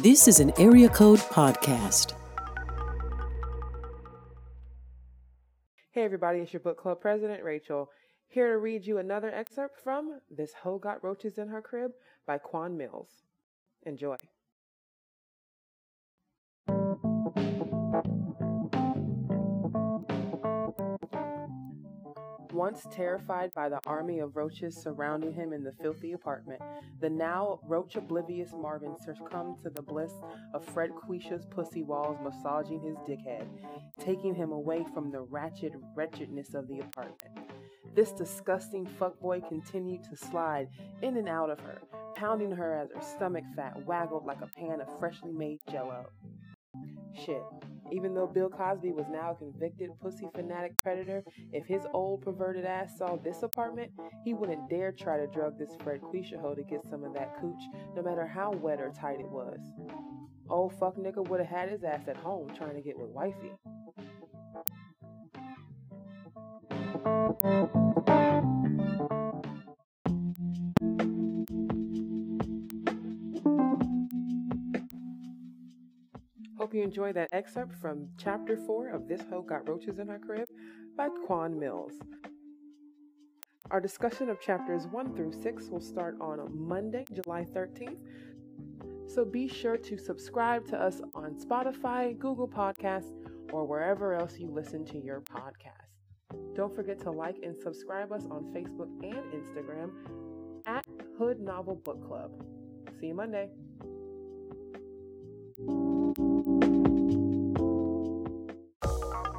This is an Area Code Podcast. Hey, everybody, it's your book club president, Rachel, here to read you another excerpt from This Hoe Got Roaches in Her Crib by Quan Millz. Enjoy. Once terrified by the army of roaches surrounding him in the filthy apartment, the now roach oblivious Marvin succumbed to the bliss of Fred Quisha's pussy walls massaging his dickhead, taking him away from the ratchet wretchedness of the apartment. This disgusting fuckboy continued to slide in and out of her, pounding her as her stomach fat waggled like a pan of freshly made jello. Shit. Even though Bill Cosby was now a convicted pussy fanatic predator, if his old perverted ass saw this apartment, he wouldn't dare try to drug this Fred Quisha hoe to get some of that cooch, no matter how wet or tight it was. Old fuck nigga would have had his ass at home trying to get with wifey. Hope you enjoy that excerpt from chapter 4 of This Hoe Got Roaches in Her Crib by Quan Millz. Our discussion of chapters 1 through 6 will start on Monday, July 13th. So be sure to subscribe to us on Spotify, Google Podcasts, or wherever else you listen to your podcast. Don't forget to like and subscribe us on Facebook and Instagram at Hood Novel Book Club. See you Monday.